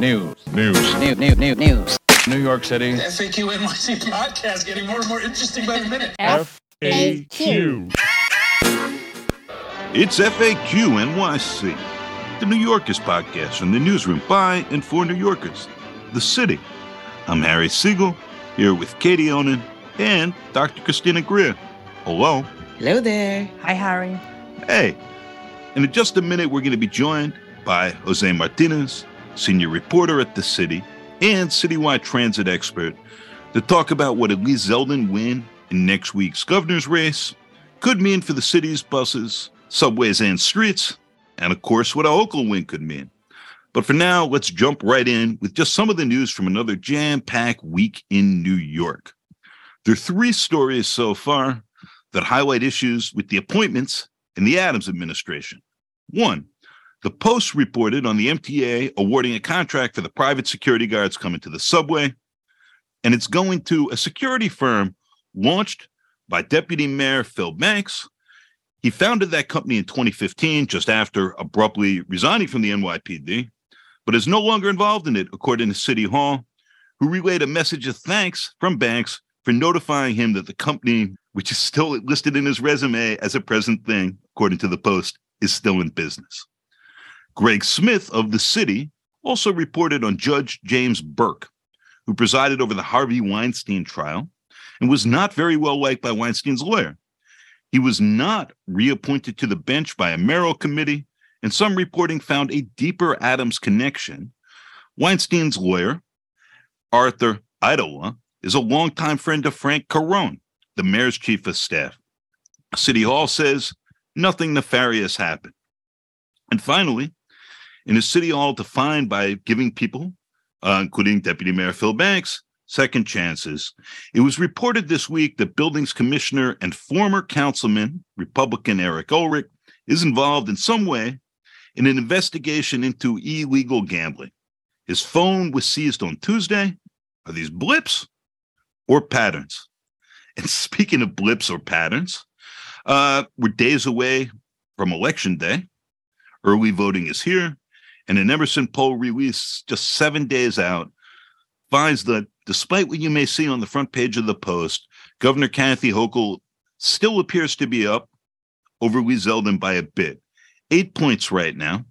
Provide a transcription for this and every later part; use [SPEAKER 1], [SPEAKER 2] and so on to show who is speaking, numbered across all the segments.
[SPEAKER 1] News.
[SPEAKER 2] News.
[SPEAKER 3] New, new, new, news.
[SPEAKER 1] New York City.
[SPEAKER 4] FAQ NYC podcast getting more and more interesting by the minute.
[SPEAKER 2] FAQ.
[SPEAKER 5] It's FAQ NYC, the New Yorkers podcast from the newsroom by and for New Yorkers, the city. I'm Harry Siegel, here with Katie Honan and Dr. Christina Greer. Hello.
[SPEAKER 3] Hello there. Hi, Harry.
[SPEAKER 5] Hey. And in just a minute, we're going to be joined by Jose Martinez, senior reporter at the city and citywide transit expert, to talk about what a Lee Zeldin win in next week's governor's race could mean for the city's buses, subways, and streets, and of course, what a Hochul win could mean. But for now, let's jump right in with just some of the news from another jam packed week in New York. There are three stories so far that highlight issues with the appointments in the Adams administration. One, the Post reported on the MTA awarding a contract for the private security guards coming to the subway, and it's going to a security firm launched by Deputy Mayor Phil Banks. He founded that company in 2015, just after abruptly resigning from the NYPD, but is no longer involved in it, according to City Hall, who relayed a message of thanks from Banks for notifying him that the company, which is still listed in his resume as a present thing, according to the Post, is still in business. Greg Smith of the city also reported on Judge James Burke, who presided over the Harvey Weinstein trial and was not very well liked by Weinstein's lawyer. He was not reappointed to the bench by a mayoral committee, and some reporting found a deeper Adams connection. Weinstein's lawyer, Arthur Aidala, is a longtime friend of Frank Carone, the mayor's chief of staff. City Hall says nothing nefarious happened. And finally, in a city hall defined by giving people, uh, including Deputy Mayor Phil Banks, second chances, it was reported this week that Buildings Commissioner and former councilman, Republican Eric Ulrich, is involved in some way in an investigation into illegal gambling. His phone was seized on Tuesday. Are these blips or patterns? And speaking of blips or patterns, uh, we're days away from Election Day. Early voting is here, and an Emerson poll released just seven days out finds that despite what you may see on the front page of the Post, Governor Kathy Hochul still appears to be up over Lee Zeldin by a bit. Eight points right now,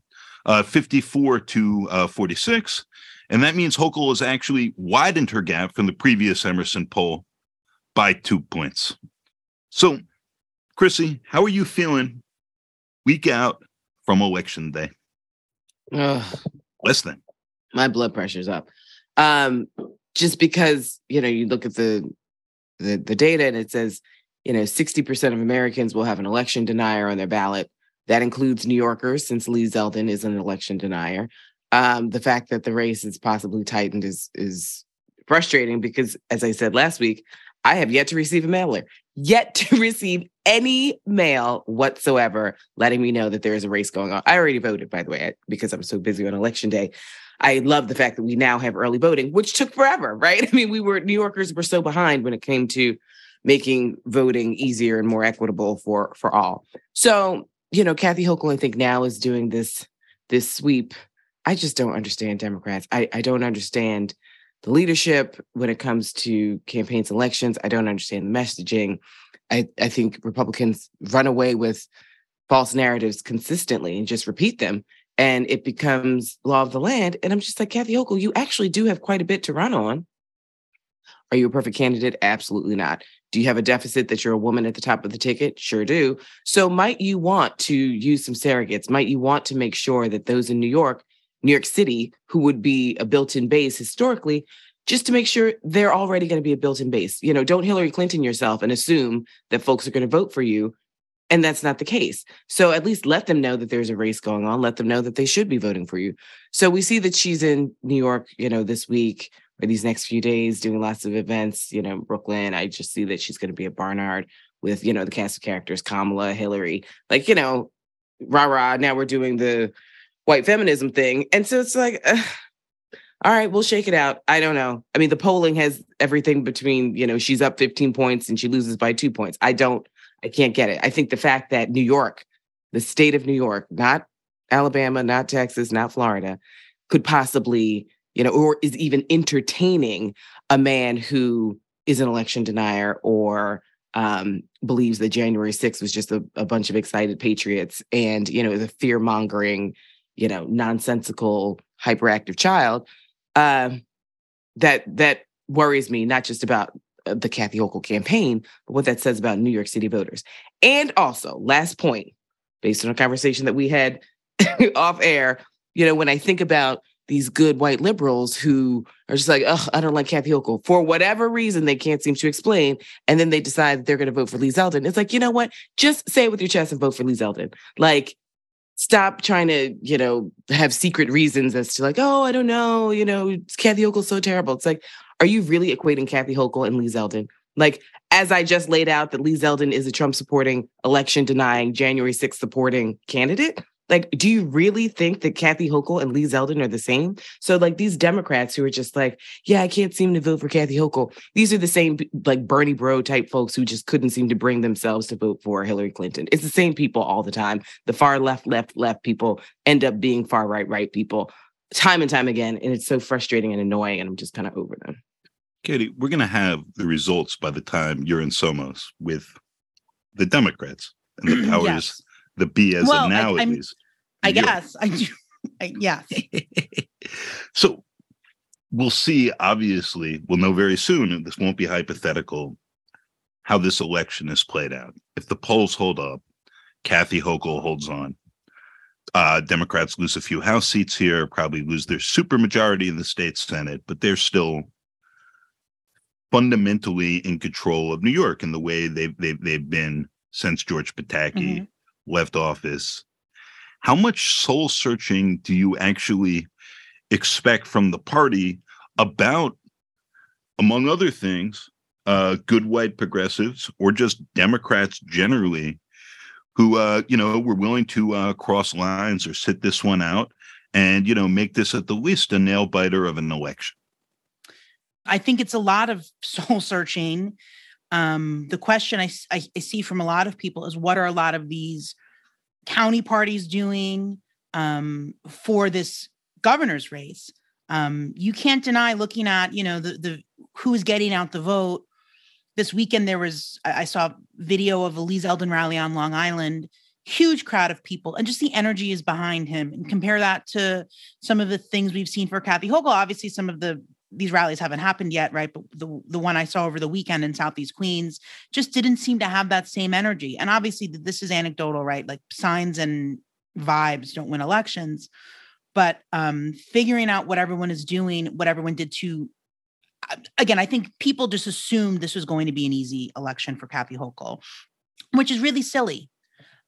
[SPEAKER 5] uh, 54 to uh, 46. And that means Hochul has actually widened her gap from the previous Emerson poll by two points. So, Chrissy, how are you feeling week out from election day?
[SPEAKER 3] Ugh,
[SPEAKER 5] Less than.
[SPEAKER 3] my blood pressure's up. Um, just because, you know, you look at the the the data and it says, you know, 60% of Americans will have an election denier on their ballot. That includes New Yorkers, since Lee Zeldin is an election denier. Um, the fact that the race is possibly tightened is is frustrating because, as I said last week, I have yet to receive a mailer, yet to receive any mail whatsoever letting me know that there is a race going on. I already voted, by the way, because I'm so busy on election day. I love the fact that we now have early voting, which took forever, right? I mean, we were New Yorkers were so behind when it came to making voting easier and more equitable for for all. So, you know, Kathy Hochul, I think now is doing this this sweep. I just don't understand Democrats. I, I don't understand the leadership when it comes to campaigns, elections. I don't understand the messaging. I, I think Republicans run away with false narratives consistently and just repeat them. And it becomes law of the land. And I'm just like, Kathy Hochul, you actually do have quite a bit to run on. Are you a perfect candidate? Absolutely not. Do you have a deficit that you're a woman at the top of the ticket? Sure do. So might you want to use some surrogates? Might you want to make sure that those in New York, New York City, who would be a built-in base historically, just to make sure they're already going to be a built-in base. You know, don't Hillary Clinton yourself and assume that folks are going to vote for you. And that's not the case. So at least let them know that there's a race going on. Let them know that they should be voting for you. So we see that she's in New York, you know, this week or these next few days doing lots of events, you know, Brooklyn. I just see that she's going to be at Barnard with, you know, the cast of characters, Kamala, Hillary, like, you know, rah rah. Now we're doing the white feminism thing. And so it's like, uh, all right, we'll shake it out. I don't know. I mean, the polling has everything between, you know, she's up 15 points and she loses by two points. I don't, I can't get it. I think the fact that New York, the state of New York, not Alabama, not Texas, not Florida, could possibly you know, or is even entertaining a man who is an election denier or um, believes that January 6th was just a, a, bunch of excited patriots and, you know, the fear mongering, you know, nonsensical, hyperactive child. Uh, that that worries me, not just about uh, the Kathy Hochul campaign, but what that says about New York City voters. And also, last point, based on a conversation that we had off air, you know, when I think about these good white liberals who are just like, oh, I don't like Kathy Hochul for whatever reason they can't seem to explain. And then they decide that they're going to vote for Lee Zeldin. It's like, you know what? Just say it with your chest and vote for Lee Zeldin. Like, stop trying to, you know, have secret reasons as to like, oh, I don't know, you know, Kathy Hochul's so terrible. It's like, are you really equating Kathy Hochul and Lee Zeldin? Like, as I just laid out, that Lee Zeldin is a Trump supporting, election denying, January 6th supporting candidate. Like, do you really think that Kathy Hochul and Lee Zeldin are the same? So, like, these Democrats who are just like, yeah, I can't seem to vote for Kathy Hochul. These are the same, like, Bernie Bro type folks who just couldn't seem to bring themselves to vote for Hillary Clinton. It's the same people all the time. The far left, left, left people end up being far right, right people time and time again. And it's so frustrating and annoying. And I'm just kind of over them.
[SPEAKER 5] Katie, we're going to have the results by the time you're in Somos with the Democrats and the powers yes the B as well, now I, at least.
[SPEAKER 1] I guess I do. I, yes.
[SPEAKER 5] so we'll see. Obviously, we'll know very soon, and this won't be hypothetical. How this election is played out. If the polls hold up, Kathy Hochul holds on. Uh, Democrats lose a few House seats here, probably lose their supermajority in the state Senate, but they're still fundamentally in control of New York in the way they've they've, they've been since George Pataki mm-hmm left office, how much soul searching do you actually expect from the party about, among other things, uh, good white progressives or just Democrats generally who, uh, you know, were willing to uh, cross lines or sit this one out and, you know, make this at the least a nail biter of an election?
[SPEAKER 1] I think it's a lot of soul searching um, the question I, I, see from a lot of people is what are a lot of these county parties doing um, for this governor's race? Um, you can't deny looking at you know the the who's getting out the vote. This weekend there was I, saw video of a Lee Zeldin rally on Long Island huge crowd of people and just the energy is behind him and compare that to some of the things we've seen for Kathy Hochul. Obviously, some of the these rallies haven't happened yet, right? But the the one I saw over the weekend in Southeast Queens just didn't seem to have that same energy. And obviously, this is anecdotal, right? Like signs and vibes don't win elections, but um, figuring out what everyone is doing, what everyone did to. Again, I think people just assumed this was going to be an easy election for Kathy Hochul, which is really silly,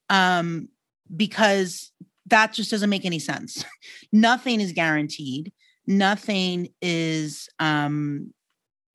[SPEAKER 1] um, because that just doesn't make any sense. Nothing is guaranteed nothing is um,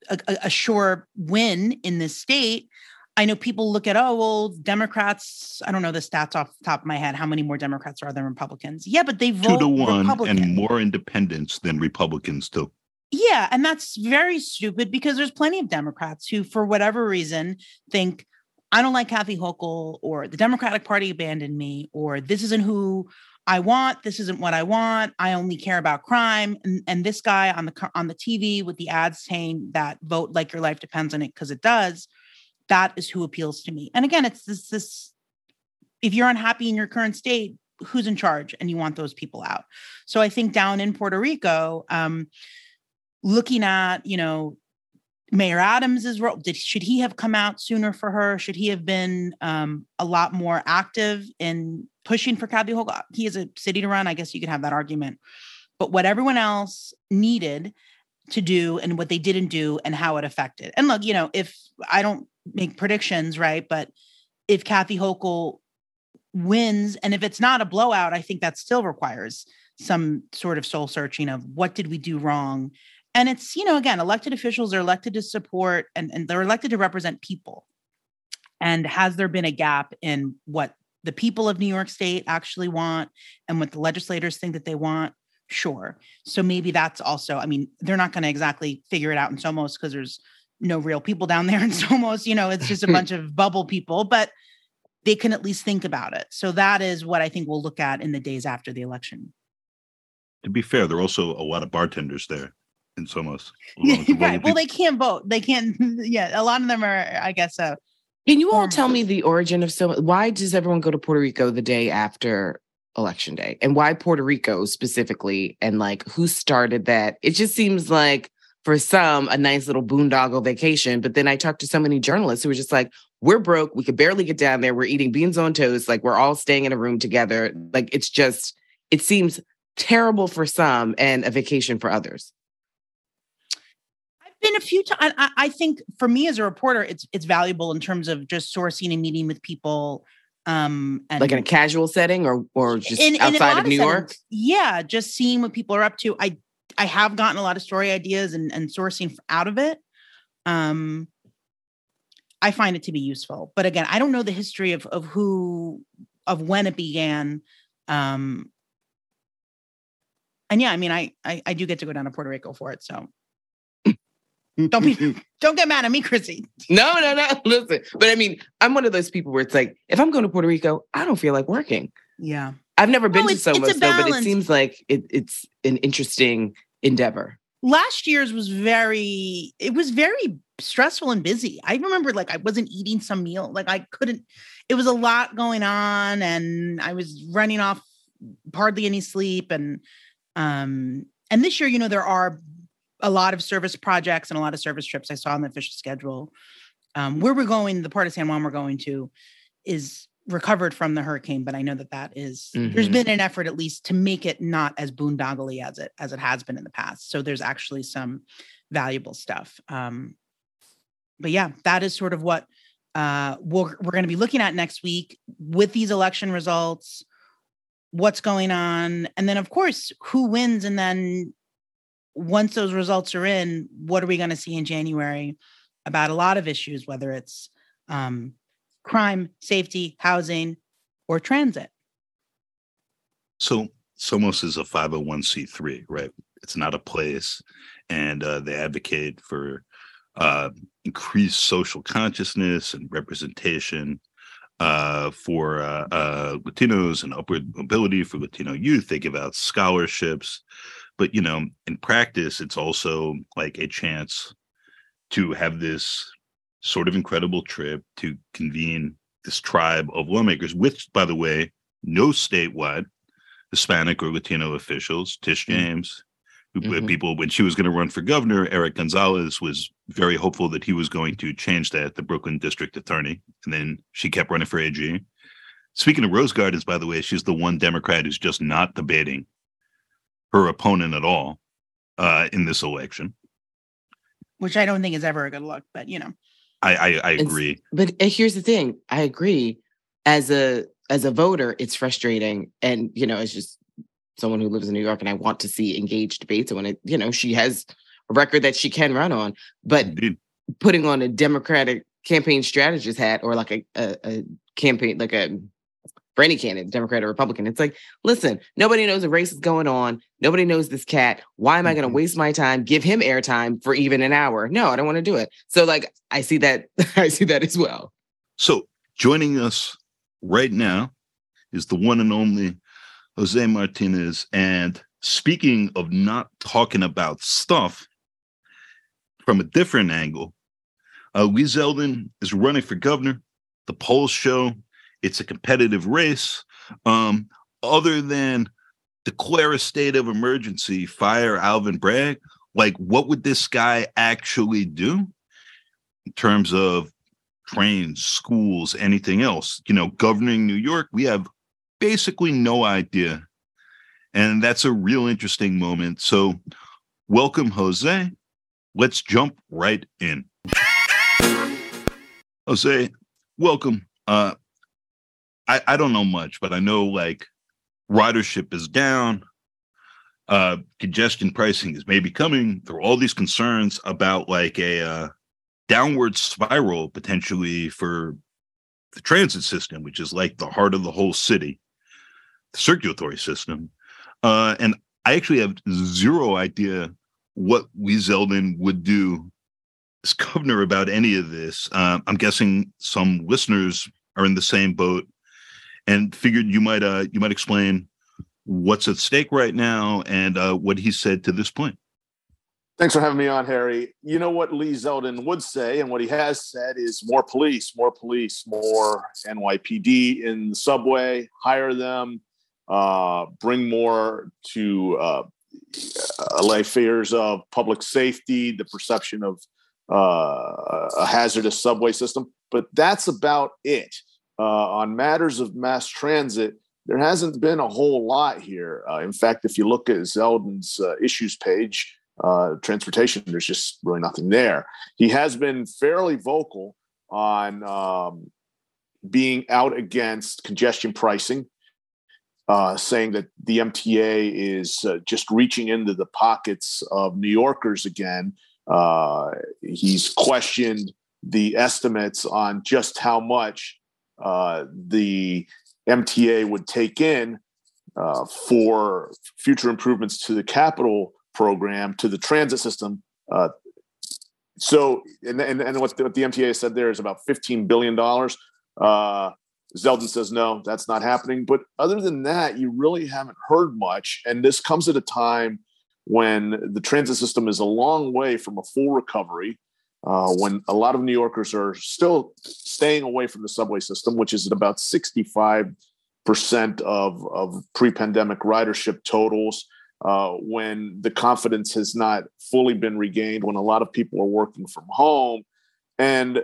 [SPEAKER 1] a, a sure win in this state. I know people look at, oh, well, Democrats, I don't know the stats off the top of my head. How many more Democrats are there than Republicans? Yeah, but they vote
[SPEAKER 5] two to one Republican. and more independents than Republicans too.
[SPEAKER 1] Yeah, and that's very stupid because there's plenty of Democrats who, for whatever reason, think I don't like Kathy Hochul or the Democratic Party abandoned me or this isn't who I want this isn't what I want. I only care about crime. And, and this guy on the on the TV with the ads saying that vote like your life depends on it because it does. That is who appeals to me. And again, it's this this if you're unhappy in your current state, who's in charge and you want those people out. So I think down in Puerto Rico, um, looking at you know Mayor Adams's role. Did should he have come out sooner for her? Should he have been um, a lot more active in pushing for Kathy Hochul? He is a city to run. I guess you could have that argument. But what everyone else needed to do and what they didn't do and how it affected. And look, you know, if I don't make predictions, right? But if Kathy Hochul wins, and if it's not a blowout, I think that still requires some sort of soul searching of what did we do wrong and it's, you know, again, elected officials are elected to support and, and they're elected to represent people. And has there been a gap in what the people of New York State actually want and what the legislators think that they want? Sure. So maybe that's also, I mean, they're not going to exactly figure it out in Somos because there's no real people down there in Somos. You know, it's just a hmm. bunch of bubble people, but they can at least think about it. So that is what I think we'll look at in the days after the election
[SPEAKER 5] to be fair, there are also a lot of bartenders there in Somos.
[SPEAKER 1] Yeah, right. Well, they can't vote. They can't. Yeah, a lot of them are, I guess, so.
[SPEAKER 3] Can you all
[SPEAKER 1] Former-
[SPEAKER 3] tell me the origin of so? Why does everyone go to Puerto Rico the day after election day, and why Puerto Rico specifically? And like, who started that? It just seems like for some a nice little boondoggle vacation. But then I talked to so many journalists who were just like, "We're broke. We could barely get down there. We're eating beans on toast. Like we're all staying in a room together. Like it's just. It seems terrible for some and a vacation for others.
[SPEAKER 1] Been a few times. I, I think for me as a reporter, it's it's valuable in terms of just sourcing and meeting with people. Um, and
[SPEAKER 3] Like in a casual setting, or or just
[SPEAKER 1] in- in
[SPEAKER 3] outside
[SPEAKER 1] lot
[SPEAKER 3] of New York.
[SPEAKER 1] Yeah, just seeing what people are up to. I I have gotten a lot of story ideas and, and sourcing out of it. Um, I find it to be useful, but again, I don't know the history of of who of when it began. Um, and yeah, I mean, I, I I do get to go down to Puerto Rico for it, so don't be don't get mad at me, Chrissy.
[SPEAKER 3] No, no, no. Listen, but I mean, I'm one of those people where it's like, if I'm going to Puerto Rico, I don't feel like working.
[SPEAKER 1] Yeah.
[SPEAKER 3] I've never been
[SPEAKER 1] No,
[SPEAKER 3] to
[SPEAKER 1] it's- it's a
[SPEAKER 3] Somos though, but it seems like it, it's an interesting endeavor.
[SPEAKER 1] last year's was very it was very stressful and busy i remember like i wasn't eating some meal like i couldn't it was a lot going on and i was running off hardly any sleep and um and this year you know there are a lot of service projects and a lot of service trips i saw on the official schedule. Um where we're going the part of san juan we're going to is recovered from the hurricane but i know that that is- there's
[SPEAKER 3] Mhm.
[SPEAKER 1] been an effort at least to make it not as boondoggly as it as it has been in the past. So there's actually some valuable stuff. Um but yeah that is sort of what uh we're, we're going to be looking at next week with these election results what's going on and then of course who wins and then once those results are in what are we going to see in january about a lot of issues whether it's um, crime safety housing or transit
[SPEAKER 5] So Somos is a 501c3, right? It's not a place. And uh, they advocate for uh, increased social consciousness and representation uh, for uh, uh, Latinos and upward mobility for Latino youth. They give out scholarships. But, you know, in practice, it's also like a chance to have this sort of incredible trip to convene this tribe of lawmakers, which, by the way, no statewide Hispanic or Latino officials. Tish James, who
[SPEAKER 3] Mhm.
[SPEAKER 5] people when she was going to run for governor, Eric Gonzalez was very hopeful that he was going to change that, the Brooklyn district attorney, and then she kept running for AG. Speaking of Rose Gardens, by the way, she's the one Democrat who's just not debating her opponent at all uh, in this election.
[SPEAKER 1] which i don't think is ever a good look but you know
[SPEAKER 5] I I, I
[SPEAKER 3] It's-
[SPEAKER 5] agree.
[SPEAKER 3] But uh, here's the thing: I agree. As a as a voter, it's frustrating, and you know, it's just someone who lives in New York, and I want to see engaged debates. And when it, you know, she has a record that she can run on, but
[SPEAKER 5] Indeed.
[SPEAKER 3] putting on a Democratic campaign strategist hat or like a, a, a campaign, like a for any candidate, Democrat or Republican, it's like, listen, nobody knows a race is going on. Nobody knows this cat. Why am I going to
[SPEAKER 5] Mhm.
[SPEAKER 3] waste my time, give him airtime for even an hour? No, I don't want to do it. So, like, I see that. I see that as well.
[SPEAKER 5] So joining us right now is the one and only Jose Martinez. And speaking of not talking about stuff from a different angle, uh, Lee Zeldin is running for governor. The polls show it's a competitive race. Um, other than declare a state of emergency, fire Alvin Bragg, like what would this guy actually do in terms of trains, schools, anything else. You know, governing New York, we have basically no idea. And that's a real interesting moment. So, welcome, Jose. Let's jump right in. Jose, welcome. Uh, I, I don't know much, but I know like ridership is down. Uh, congestion pricing is maybe coming. There are all these concerns about like a uh, downward spiral potentially for the transit system, which is like the heart of the whole city, the circulatory system. Uh, and I actually have zero idea what Lee Zeldin would do as governor about any of this. Uh, I'm guessing some listeners are in the same boat and figured you might uh, you might explain what's at stake right now and uh, what he said to this point.
[SPEAKER 6] Thanks for having me on, Harry. You know what Lee Zeldin would say, and what he has said is more police, more police, more NYPD in the subway, hire them, uh, bring more to uh, fears of public safety, the perception of uh, a hazardous subway system. But that's about it. Uh, on matters of mass transit, there hasn't been a whole lot here. Uh, in fact, if you look at Zeldin's uh, issues page, transportation, there's just really nothing there. He has been fairly vocal on um, being out against congestion pricing, uh, saying that the MTA is uh, just reaching into the pockets of New Yorkers again. Uh, he's questioned the estimates on just how much uh, the MTA would take in uh, for future improvements to the capital program to the transit system. Uh, so, and, and, and what, the, what the MTA said there is about $15 billion. Uh, Zeldin says, no, that's not happening. But other than that, you really haven't heard much. And this comes at a time when the transit system is a long way from a full recovery, uh, when a lot of New Yorkers are still staying away from the subway system, which is at about 65% of, of pre pandemic ridership totals uh, when the confidence has not fully been regained, when a lot of people are working from home, and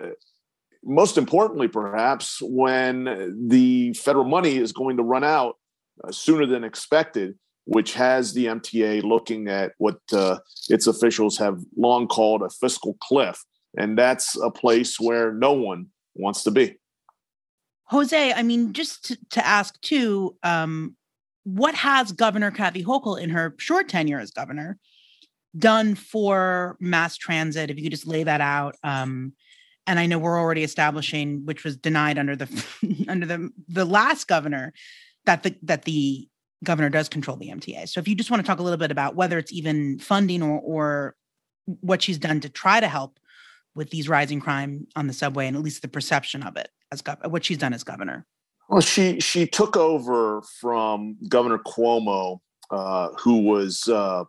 [SPEAKER 6] most importantly, perhaps, when the federal money is going to run out uh, sooner than expected, which has the MTA looking at what uh, its officials have long called a fiscal cliff. And that's a place where no one wants to be.
[SPEAKER 1] Jose, I mean, just to, to ask too, um, what has Governor Kathy Hochul in her short tenure as governor done for mass transit? If you could just lay that out. Um, and I know we're already establishing, which was denied under the under the the last governor, that the that the governor does control the MTA. So if you just want to talk a little bit about whether it's even funding or or what she's done to try to help with these rising crime on the subway and at least the perception of it as gov- what she's done as governor.
[SPEAKER 6] Well, she she took over from Governor Cuomo, uh, who was uh,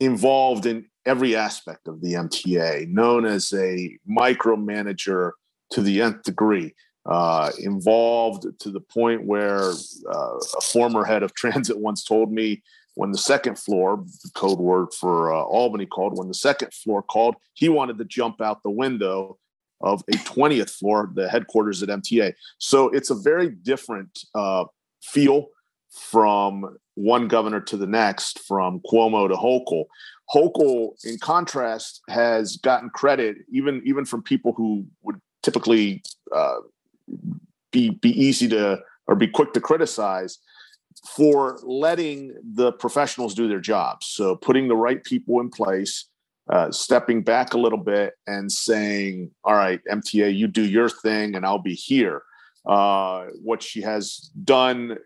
[SPEAKER 6] involved in every aspect of the MTA, known as a micromanager to the nth degree. Uh, involved to the point where uh, a former head of transit once told me when the second floor, code word for uh, Albany called, when the second floor called, he wanted to jump out the window of a 20th floor, the headquarters at MTA. So it's a very different uh, feel from one governor to the next, from Cuomo to Hochul. Hochul, in contrast, has gotten credit even even from people who would typically uh, be be easy to or be quick to criticize for letting the professionals do their jobs. So putting the right people in place, uh, stepping back a little bit and saying, "All right, MTA, you do your thing, and I'll be here." Uh, what she has done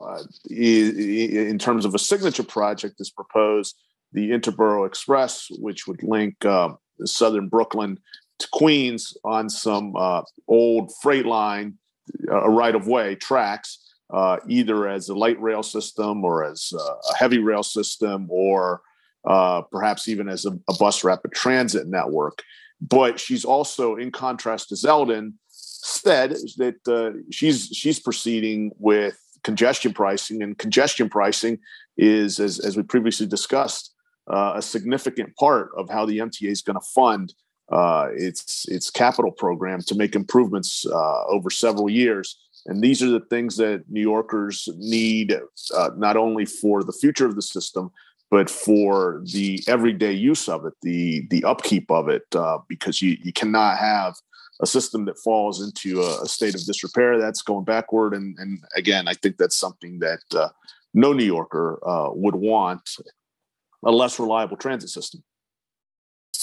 [SPEAKER 6] uh, in terms of a signature project is proposed the Interborough Express, which would link uh, southern Brooklyn to Queens on some uh, old freight line, a right of way tracks. Uh, either as a light rail system or as a heavy rail system or uh, perhaps even as a, a, bus rapid transit network. But she's also, in contrast to Zeldin, said that uh, she's she's proceeding with congestion pricing, and congestion pricing is, as, as we previously discussed, uh, a significant part of how the MTA is going to fund uh, its its capital program to make improvements uh, over several years. And these are the things that New Yorkers need, uh, not only for the future of the system, but for the everyday use of it, the the upkeep of it, uh, because you you cannot have a system that falls into a, a, state of disrepair that's going backward. And and again, I think that's something that uh, no New Yorker would want a less reliable transit system.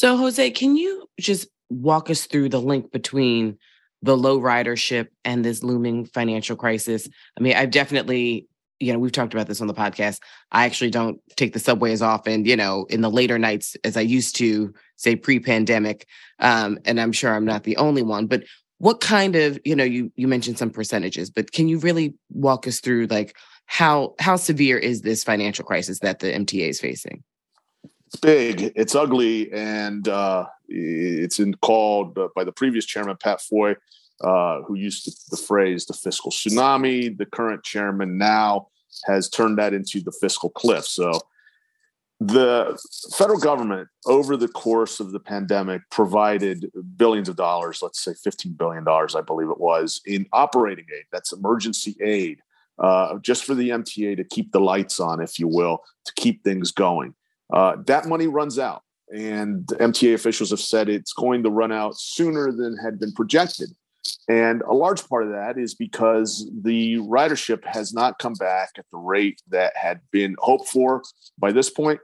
[SPEAKER 3] So, Jose, can you just walk us through the link between the low ridership and this looming financial crisis? I mean, I've definitely you know, we've talked about this on the podcast. I actually don't take the subway as often, you know, in the later nights as I used to, say pre-pandemic. Um, and I'm sure I'm not the only one. But what kind of, you know, you you mentioned some percentages, but can you really walk us through like how how severe is this financial crisis that the MTA is facing?
[SPEAKER 6] It's big, it's ugly, and uh, it's in, called uh, by the previous chairman Pat Foy, uh, who used the, the phrase "the fiscal tsunami." The current chairman now has turned that into the fiscal cliff. So the federal government over the course of the pandemic provided billions of dollars let's say 15 billion dollars i believe it was in operating aid that's emergency aid uh, just for the mta to keep the lights on if you will to keep things going uh, that money runs out. And mta officials have said it's going to run out sooner than had been projected. And a large part of that is because the ridership has not come back at the rate that had been hoped for by this point.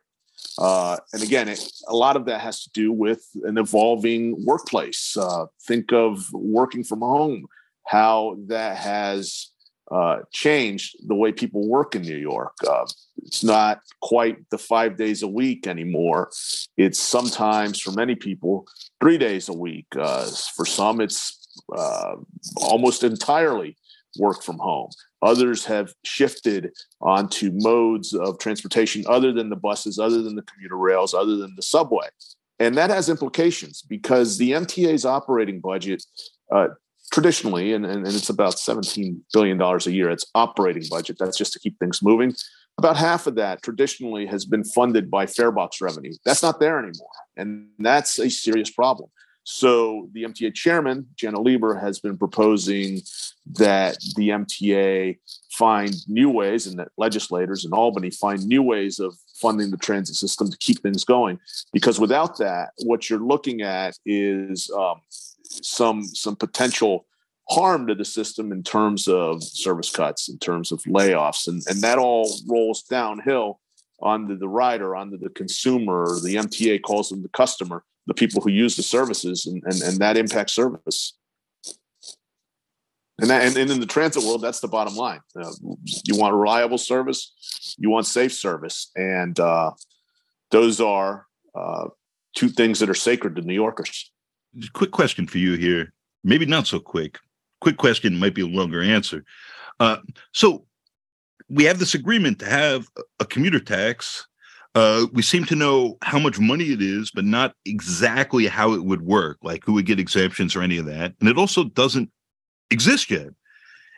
[SPEAKER 6] Uh, and again, it, a lot of that has to do with an evolving workplace. Uh, think of working from home, how that has uh, changed the way people work in New York. Uh, it's not quite the five days a week anymore. It's sometimes, for many people, three days a week. Uh, for some, it's uh, almost entirely work from home. Others have shifted onto modes of transportation other than the buses, other than the commuter rails, other than the subway. And that has implications because the MTA's operating budget uh, traditionally, and, and, and, it's about $17 billion a year, it's operating budget. That's just to keep things moving. About half of that traditionally has been funded by farebox revenue. That's not there anymore. And that's a serious problem. So the MTA chairman, Janno Lieber, has been proposing that the MTA find new ways and that legislators in Albany find new ways of funding the transit system to keep things going. Because without that, what you're looking at is um, some some potential harm to the system in terms of service cuts, in terms of layoffs, and, and that all rolls downhill onto the rider, onto the consumer. The MTA calls them the customer the people who use the services, and and, and that impacts service. And, that, and, and in the transit world, that's the bottom line. Uh, you want reliable service, you want safe service, and uh, those are uh, two things that are sacred to New Yorkers.
[SPEAKER 5] Quick question for you here, maybe not so quick. Quick question might be a longer answer. Uh, so we have this agreement to have a commuter tax uh, we seem to know how much money it is, but not exactly how it would work, like who would get exemptions or any of that. And it also doesn't exist yet.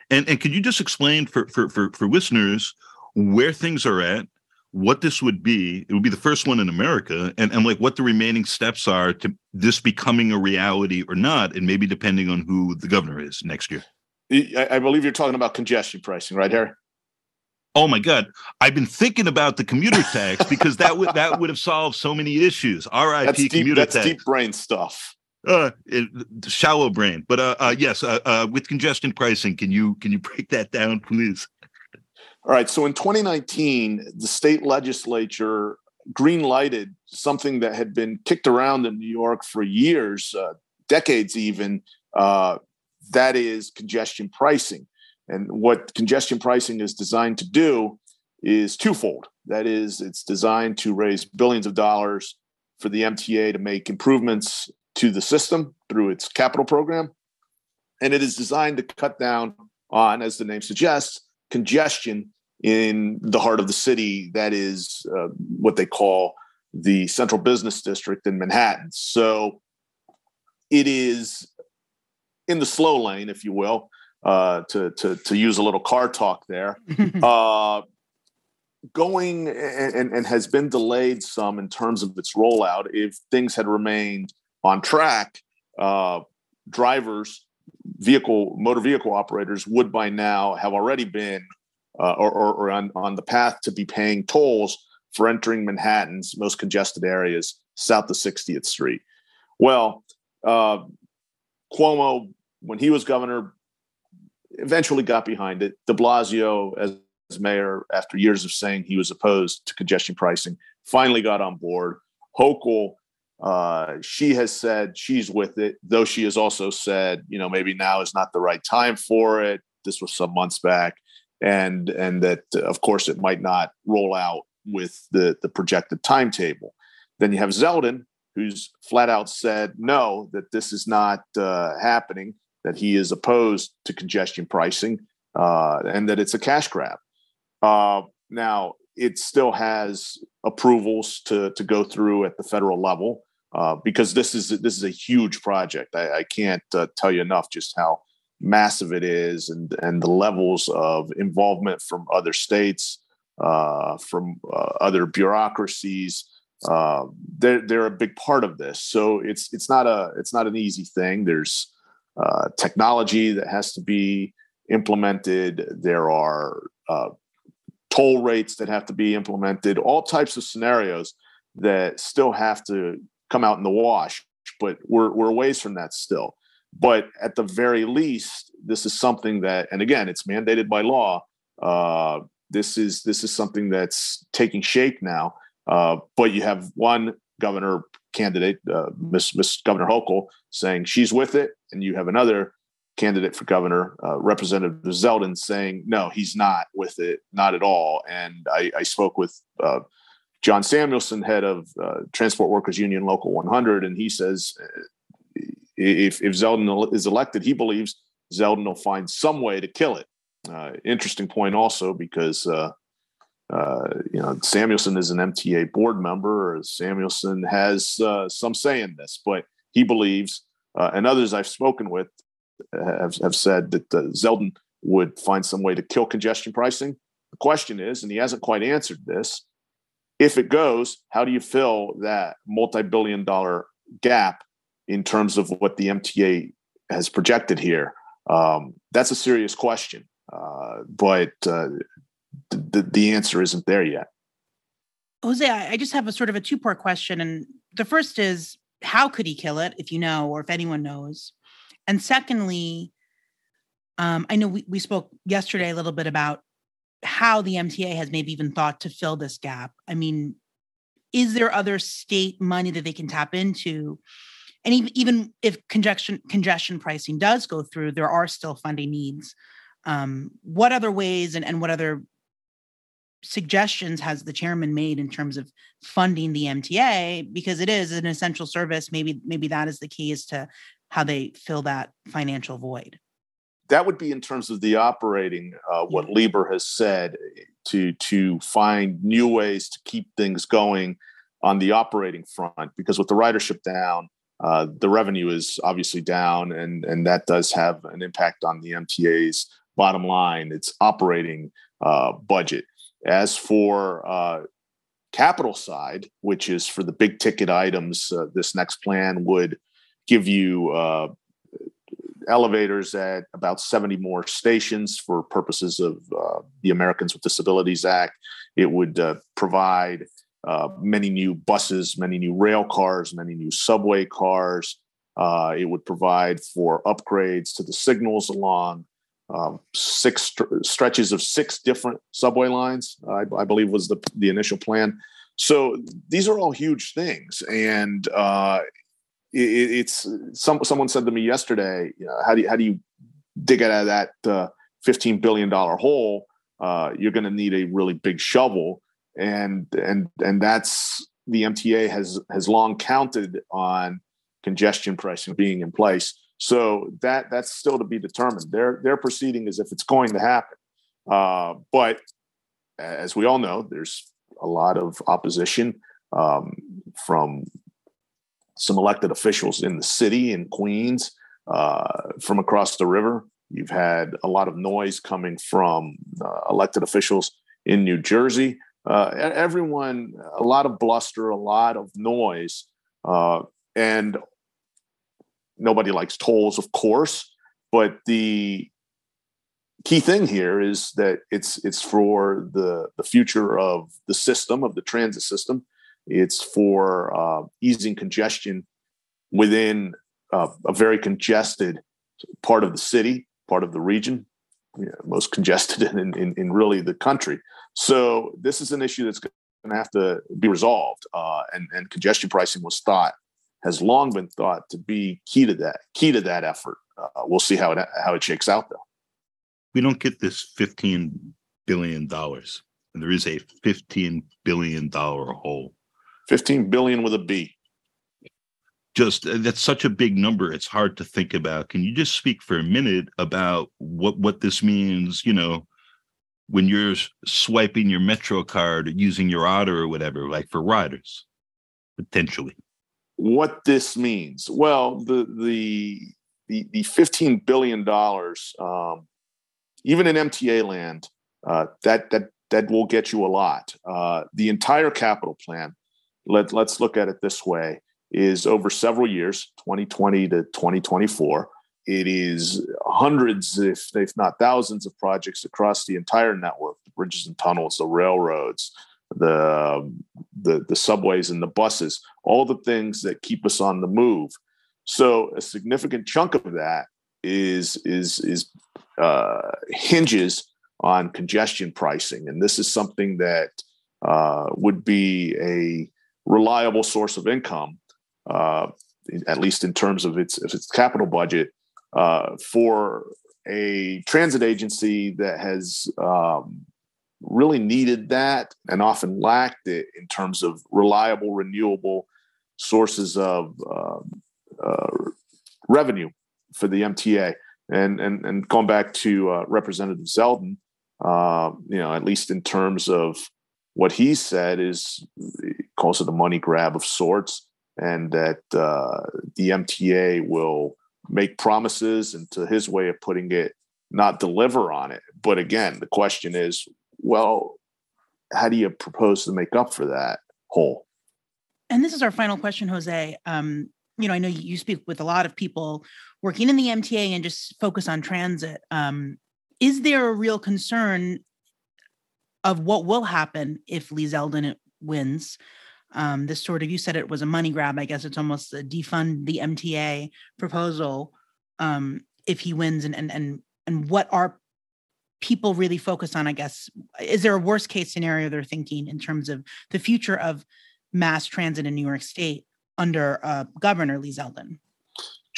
[SPEAKER 5] And and could you just explain for for for, for listeners where things are at, what this would be? It would be the first one in America, and and like what the remaining steps are to this becoming a reality or not, and maybe depending on who the governor is next year.
[SPEAKER 6] I believe you're talking about congestion pricing, right, Harry?
[SPEAKER 5] Oh my God! I've been thinking about the commuter tax because that would that would have solved so many issues. R.I.P. commuter
[SPEAKER 6] that's
[SPEAKER 5] tax.
[SPEAKER 6] That's deep brain stuff.
[SPEAKER 5] Uh, it, shallow brain, but uh, uh yes, uh, uh, with congestion pricing, can you can you break that down, please?
[SPEAKER 6] All right. So in 2019, the state legislature green lighted something that had been kicked around in New York for years, uh, decades even. Uh, that is congestion pricing. And what congestion pricing is designed to do is twofold. That is, it's designed to raise billions of dollars for the MTA to make improvements to the system through its capital program. And it is designed to cut down on, as the name suggests, congestion in the heart of the city. That is uh, what they call the central business district in Manhattan. So it is in the slow lane, if you will, uh, to, to, to use a little car talk there, uh, going and, and has been delayed some in terms of its rollout. If things had remained on track, uh, drivers, vehicle, motor vehicle operators would by now have already been uh, or, or, or on, on the path to be paying tolls for entering Manhattan's most congested areas south of 60th Street. Well, uh, Cuomo, when he was governor, eventually got behind it. De Blasio, as, as mayor, after years of saying he was opposed to congestion pricing, finally got on board. Hochul, uh, she has said she's with it, though she has also said, you know, maybe now is not the right time for it. This was some months back, and and that of course it might not roll out with the the projected timetable. Then you have Zeldin, who's flat out said no, that this is not uh, happening that he is opposed to congestion pricing uh, and that it's a cash grab. Uh, now, it still has approvals to to go through at the federal level uh, because this is this is a huge project. I, I can't uh, tell you enough just how massive it is, and and the levels of involvement from other states, uh, from uh, other bureaucracies. Uh, they're they're a big part of this. So it's it's not a it's not an easy thing. There's technology that has to be implemented. There are toll rates that have to be implemented, all types of scenarios that still have to come out in the wash. But we're we're ways from that still. But at the very least, this is something that, and again, it's mandated by law. Uh, this is this is something that's taking shape now. Uh, but you have one governor candidate, uh, Miss Miss Governor Hochul, saying she's with it, and you have another candidate for governor, uh, Representative Zeldin, saying no, he's not with it, not at all. And I, I spoke with uh, John Samuelson, head of uh, Transport Workers Union Local 100, and he says uh, if if Zeldin is elected, he believes Zeldin will find some way to kill it. Uh, interesting point, also because. Uh, you know, Samuelson is an MTA board member. Samuelson has some say in this, but he believes, and others I've spoken with have, have said that uh, Zeldin would find some way to kill congestion pricing. The question is, and he hasn't quite answered this, if it goes, how do you fill that multi billion dollar gap in terms of what the MTA has projected here? Um, that's a serious question, uh, but uh, the, the answer isn't there yet.
[SPEAKER 1] Jose, I just have a sort of a two part question. And the first is, how could he kill it if you know, or if anyone knows? And secondly, um, I know we, we spoke yesterday a little bit about how the MTA has maybe even thought to fill this gap. I mean, is there other state money that they can tap into? And even, if congestion congestion pricing does go through, there are still funding needs. Um, what other ways and, and what other suggestions has the chairman made in terms of funding the MTA? Because it is an essential service. Maybe maybe that is the key is to how they fill that financial void.
[SPEAKER 6] That would be in terms of the operating, uh, what yeah. Lieber has said to to find new ways to keep things going on the operating front. Because with the ridership down, uh, the revenue is obviously down, and and that does have an impact on the MTA's bottom line, its operating uh, budget. As for uh, capital side, which is for the big ticket items, uh, this next plan would give you uh, elevators at about 70 more stations for purposes of uh, the Americans with Disabilities Act. It would uh, provide uh, many new buses, many new rail cars, many new subway cars. Uh, it would provide for upgrades to the signals along um, six st- stretches of six different subway lines, I, I, believe was the, the initial plan. So these are all huge things. And uh, it, it's some someone said to me yesterday, you know, how do you, how do you dig out of that uh, 15 billion dollar hole? Uh, you're going to need a really big shovel, and and and that's the MTA has has long counted on congestion pricing being in place. So that that's still to be determined. They're they're proceeding as if it's going to happen, uh, but as we all know, there's a lot of opposition um, from some elected officials in the city in Queens uh, from across the river. You've had a lot of noise coming from uh, elected officials in New Jersey. Uh, everyone, a lot of bluster, a lot of noise, uh, and nobody likes tolls, of course. But the key thing here is that it's it's for the the future of the system of the transit system it's for uh, easing congestion within uh, a very congested part of the city, part of the region, you know, most congested in, in, in, really the country. So this is an issue that's going to have to be resolved. Uh, and, and congestion pricing was thought, has long been thought to be key to that, key to that effort. Uh, we'll see how it, how it shakes out though.
[SPEAKER 5] We don't get this $15 billion. And there is a $15 billion hole
[SPEAKER 6] 15 billion with a B.
[SPEAKER 5] Just uh, that's such a big number. It's hard to think about. Can you just speak for a minute about what what this means? You know, when you're swiping your Metro card or using your Otter or whatever, like for riders, potentially?
[SPEAKER 6] What this means? Well, the the the, the fifteen billion dollars, um, even in MTA land, uh, that that that will get you a lot. Uh, the entire capital plan, let let's look at it this way, is over several years, 2020 to 2024 it is hundreds, if, if not thousands, of projects across the entire network the bridges and tunnels, the railroads, the, the, the subways and the buses, all the things that keep us on the move. So a significant chunk of that is is is uh, hinges on congestion pricing, and this is something that uh, would be a reliable source of income, uh, at least in terms of its of its capital budget uh, for a transit agency that has um, really needed that and often lacked it in terms of reliable, renewable sources of uh, uh, revenue for the MTA. And and and going back to uh, Representative Zeldin, uh, you know, at least in terms of what he said, is calls it a money grab of sorts, and that uh, the MTA will make promises and to his way of putting it not deliver on it. But again the question is well how do you propose to make up for that hole?
[SPEAKER 1] And this is our final question jose. Um, you know i know you speak with a lot of people working in the mta and just focus on transit. Um, is there a real concern of what will happen if lee zeldin wins. Um, this sort of you said it was a money grab i guess it's almost a defund the mta proposal um, if he wins and and and and what are people really focused on i guess. Is there a worst case scenario they're thinking in terms of the future of mass transit in new york state under uh, governor lee zeldin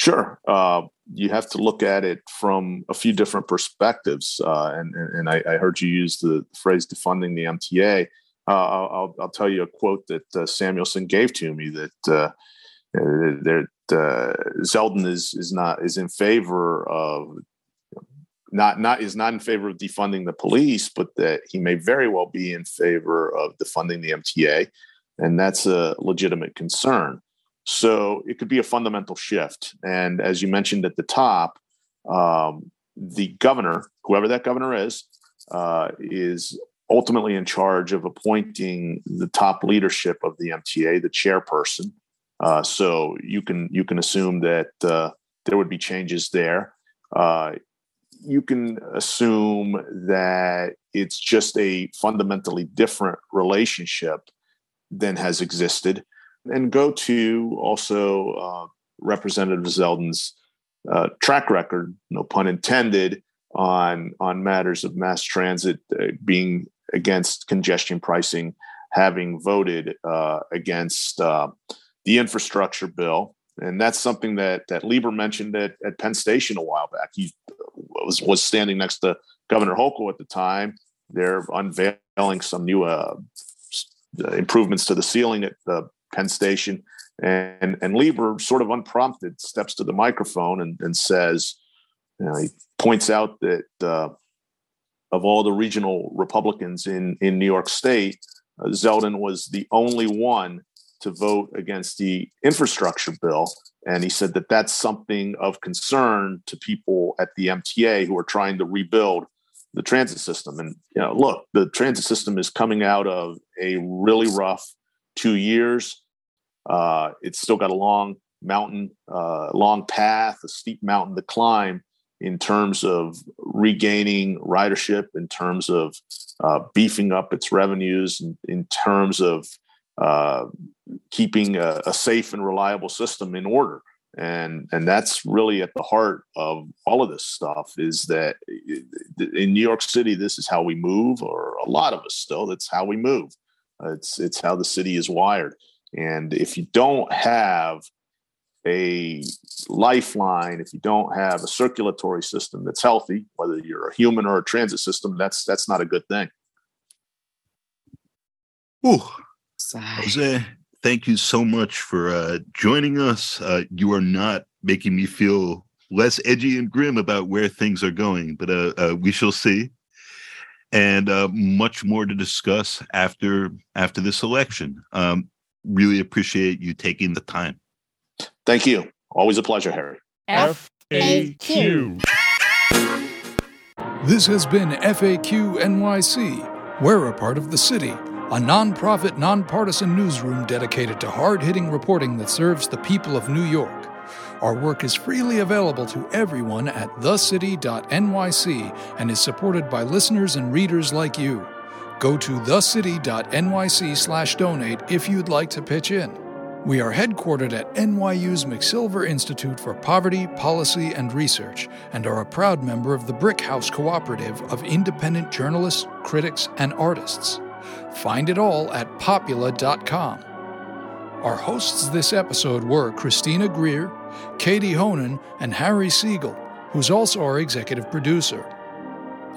[SPEAKER 6] Sure. Uh, you have to look at it from a few different perspectives. Uh, and and I, I, heard you use the phrase defunding the MTA uh, I'll, I'll, tell you a quote that uh, Samuelson gave to me that uh, uh, Zeldin is is not is in favor of not not is not in favor of defunding the police, but that he may very well be in favor of defunding the MTA, and that's a legitimate concern. So it could be a fundamental shift. And as you mentioned at the top, um, the governor, whoever that governor is, uh, is ultimately in charge of appointing the top leadership of the MTA, the chairperson. Uh, so you can you can assume that uh, there would be changes there. Uh, you can assume that it's just a fundamentally different relationship than has existed, and go to also uh, Representative Zeldin's uh, track record, no pun intended, on on matters of mass transit uh, being against congestion pricing, having voted uh, against uh, the infrastructure bill. And that's something that that Lieber mentioned at, at Penn Station a while back. He was was standing next to Governor Hochul at the time. They're unveiling some new uh, improvements to the ceiling at the Penn Station, and and Lieber, sort of unprompted, steps to the microphone and, and says, you know, he points out that uh, of all the regional Republicans in, in New York State, uh, Zeldin was the only one to vote against the infrastructure bill. And he said that that's something of concern to people at the MTA who are trying to rebuild the transit system. And, you know, look, the transit system is coming out of a really rough two years. Uh, it's still got a long mountain, uh, long path, a steep mountain to climb in terms of regaining ridership, in terms of uh, beefing up its revenues, in, in terms of uh, keeping a, a, safe and reliable system in order. And, and that's really at the heart of all of this stuff is that in New York City, this is how we move, or a lot of us still, that's how we move. It's, it's how the city is wired. And if you don't have a lifeline, if you don't have a circulatory system that's healthy, whether you're a human or a transit system, that's that's not a good thing.
[SPEAKER 5] Ooh. Jose, thank you so much for uh, joining us. Uh, you are not making me feel less edgy and grim about where things are going, but uh, uh we shall see. and uh, much more to discuss after after this election. Um, really appreciate you taking the time.
[SPEAKER 6] Thank you. Always a pleasure, Harry.
[SPEAKER 2] FAQ.
[SPEAKER 7] This has been FAQ NYC. We're a part of the city, a nonprofit, nonpartisan newsroom dedicated to hard hitting reporting that serves the people of New York. Our work is freely available to everyone at thecity.nyc and is supported by listeners and readers like you. Go to thecity.nyc/donate if you'd like to pitch in. We are headquartered at NYU's McSilver Institute for Poverty, Policy, and Research and are a proud member of the Brick House Cooperative of independent journalists, critics, and artists. Find it all at popula.com. Our hosts this episode were Christina Greer, Katie Honan, and Harry Siegel, who's also our executive producer.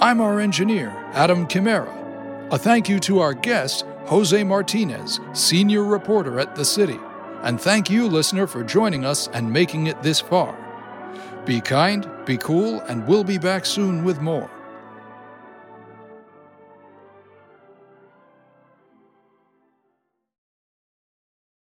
[SPEAKER 7] I'm our engineer, Adam Chimera. A thank you to our guest, Jose Martinez, senior reporter at The City. And thank you, listener, for joining us and making it this far. Be kind, be cool, and we'll be back soon with more.